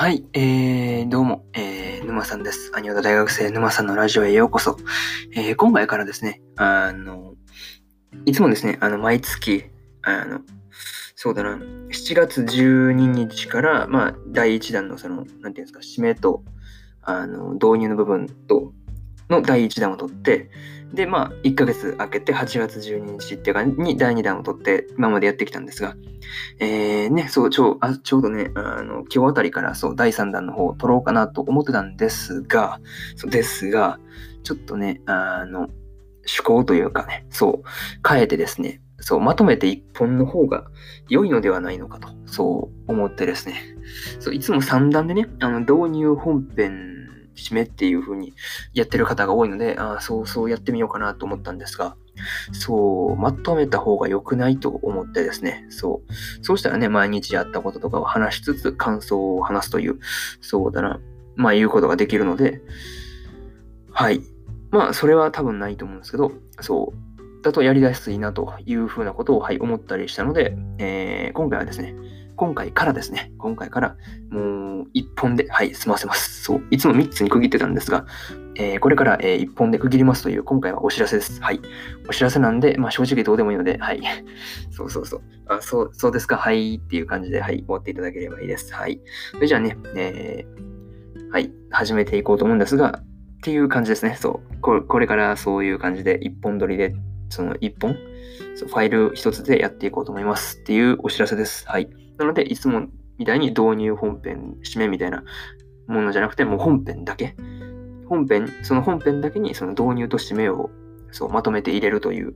はい、えー、どうも、えー、沼さんです。アニオタ大学生沼さんのラジオへようこそ。えー、今回からですね、あの、いつもですね、あの、毎月、あの、そうだな、7月12日から、まあ、第1弾のその、なんていうんですか、締めと、あの、導入の部分と、の第1弾を取って、で、まあ、1ヶ月空けて8月12日っていうかに第2弾を取って今までやってきたんですが、えー、ね、そう、ちょうあちょうどね、あの、今日あたりからそう、第3弾の方を取ろうかなと思ってたんですが、そうですが、ちょっとね、あの、趣向というかね、そう、変えてですね、そう、まとめて1本の方が良いのではないのかと、そう思ってですね、そう、いつも3段でね、あの、導入本編締めっていう風にやってる方が多いので、ああ、そうそうやってみようかなと思ったんですが、そう、まとめた方が良くないと思ってですね、そう。そうしたらね、毎日やったこととかを話しつつ感想を話すという、そうだな、まあ言うことができるので、はい。まあ、それは多分ないと思うんですけど、そう。だとやりやすいなというふうなことを、はい、思ったりしたので、えー、今回はですね、今回からですね、今回からもう一本で、はい、済ませます。そう、いつも3つに区切ってたんですが、えー、これから、え、1本で区切りますという、今回はお知らせです。はい。お知らせなんで、まあ正直どうでもいいので、はい。そうそうそう。あ、そう、そうですか、はいっていう感じで、はい、終わっていただければいいです。はい。それじゃあね、えー、はい、始めていこうと思うんですが、っていう感じですね。そう。これからそういう感じで、1本撮りで、その1本、ファイル一つでやっていこうと思いますっていうお知らせです。はい。なので、いつもみたいに導入本編、締めみたいなものじゃなくて、もう本編だけ。本編、その本編だけにその導入と締めをそうまとめて入れるという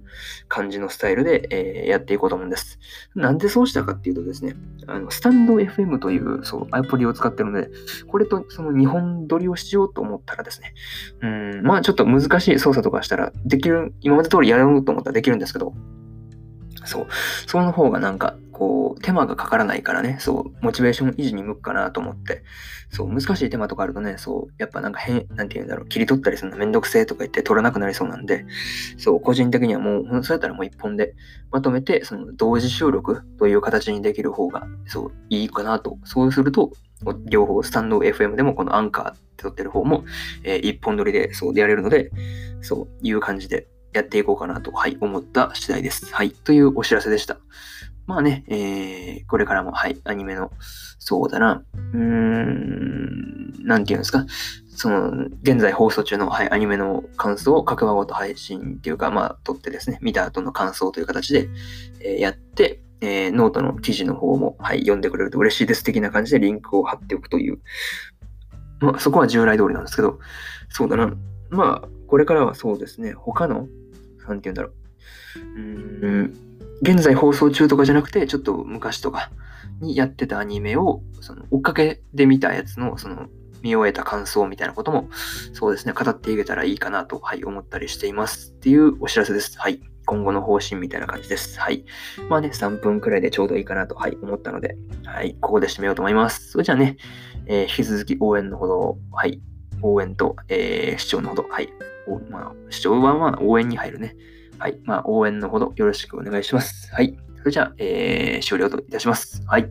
感じのスタイルで、えー、やっていこうと思うんです。なんでそうしたかっていうとですね、あのスタンド FM というそうアプリを使ってるので、これとその2本撮りをしようと思ったらですね、うん、まあちょっと難しい操作とかしたらできる、今まで通りやろうと思ったらできるんですけど、そう。その方がなんか、こう、手間がかからないからね、そう、モチベーション維持に向くかなと思って、そう、難しい手間とかあるとね、そう、やっぱなんか変、なんて言うんだろう、切り取ったりするのめんどくせえとか言って取らなくなりそうなんで、そう、個人的にはもう、そうやったらもう一本でまとめて、その同時収録という形にできる方が、そう、いいかなと。そうすると、両方、スタンド FM でもこのアンカーって撮ってる方も、えー、一本撮りで、そう、でやれるので、そういう感じで、やっていこうかなと、はい、思った次第です。はい、というお知らせでした。まあね、えー、これからも、はい、アニメの、そうだな、うーん、なんていうんですか、その、現在放送中の、はい、アニメの感想を各話ごと配信っていうか、まあ、撮ってですね、見た後の感想という形で、えー、やって、えー、ノートの記事の方も、はい、読んでくれると嬉しいです的な感じでリンクを貼っておくという、まあ、そこは従来通りなんですけど、そうだな、まあ、これからはそうですね、他の、なんて言うんだろう。うーん、現在放送中とかじゃなくて、ちょっと昔とかにやってたアニメを、その追っかけで見たやつの、その、見終えた感想みたいなことも、そうですね、語っていけたらいいかなと、はい、思ったりしていますっていうお知らせです。はい。今後の方針みたいな感じです。はい。まあね、3分くらいでちょうどいいかなと、はい、思ったので、はい、ここで締めようと思います。それじゃあね、えー、引き続き応援のほど、はい、応援と、えー、視聴のほど、はい、おまあ、視聴はまあ応援に入るね。はい。まあ、応援のほどよろしくお願いします。はい。それじゃあ、えー、終了といたします。はい。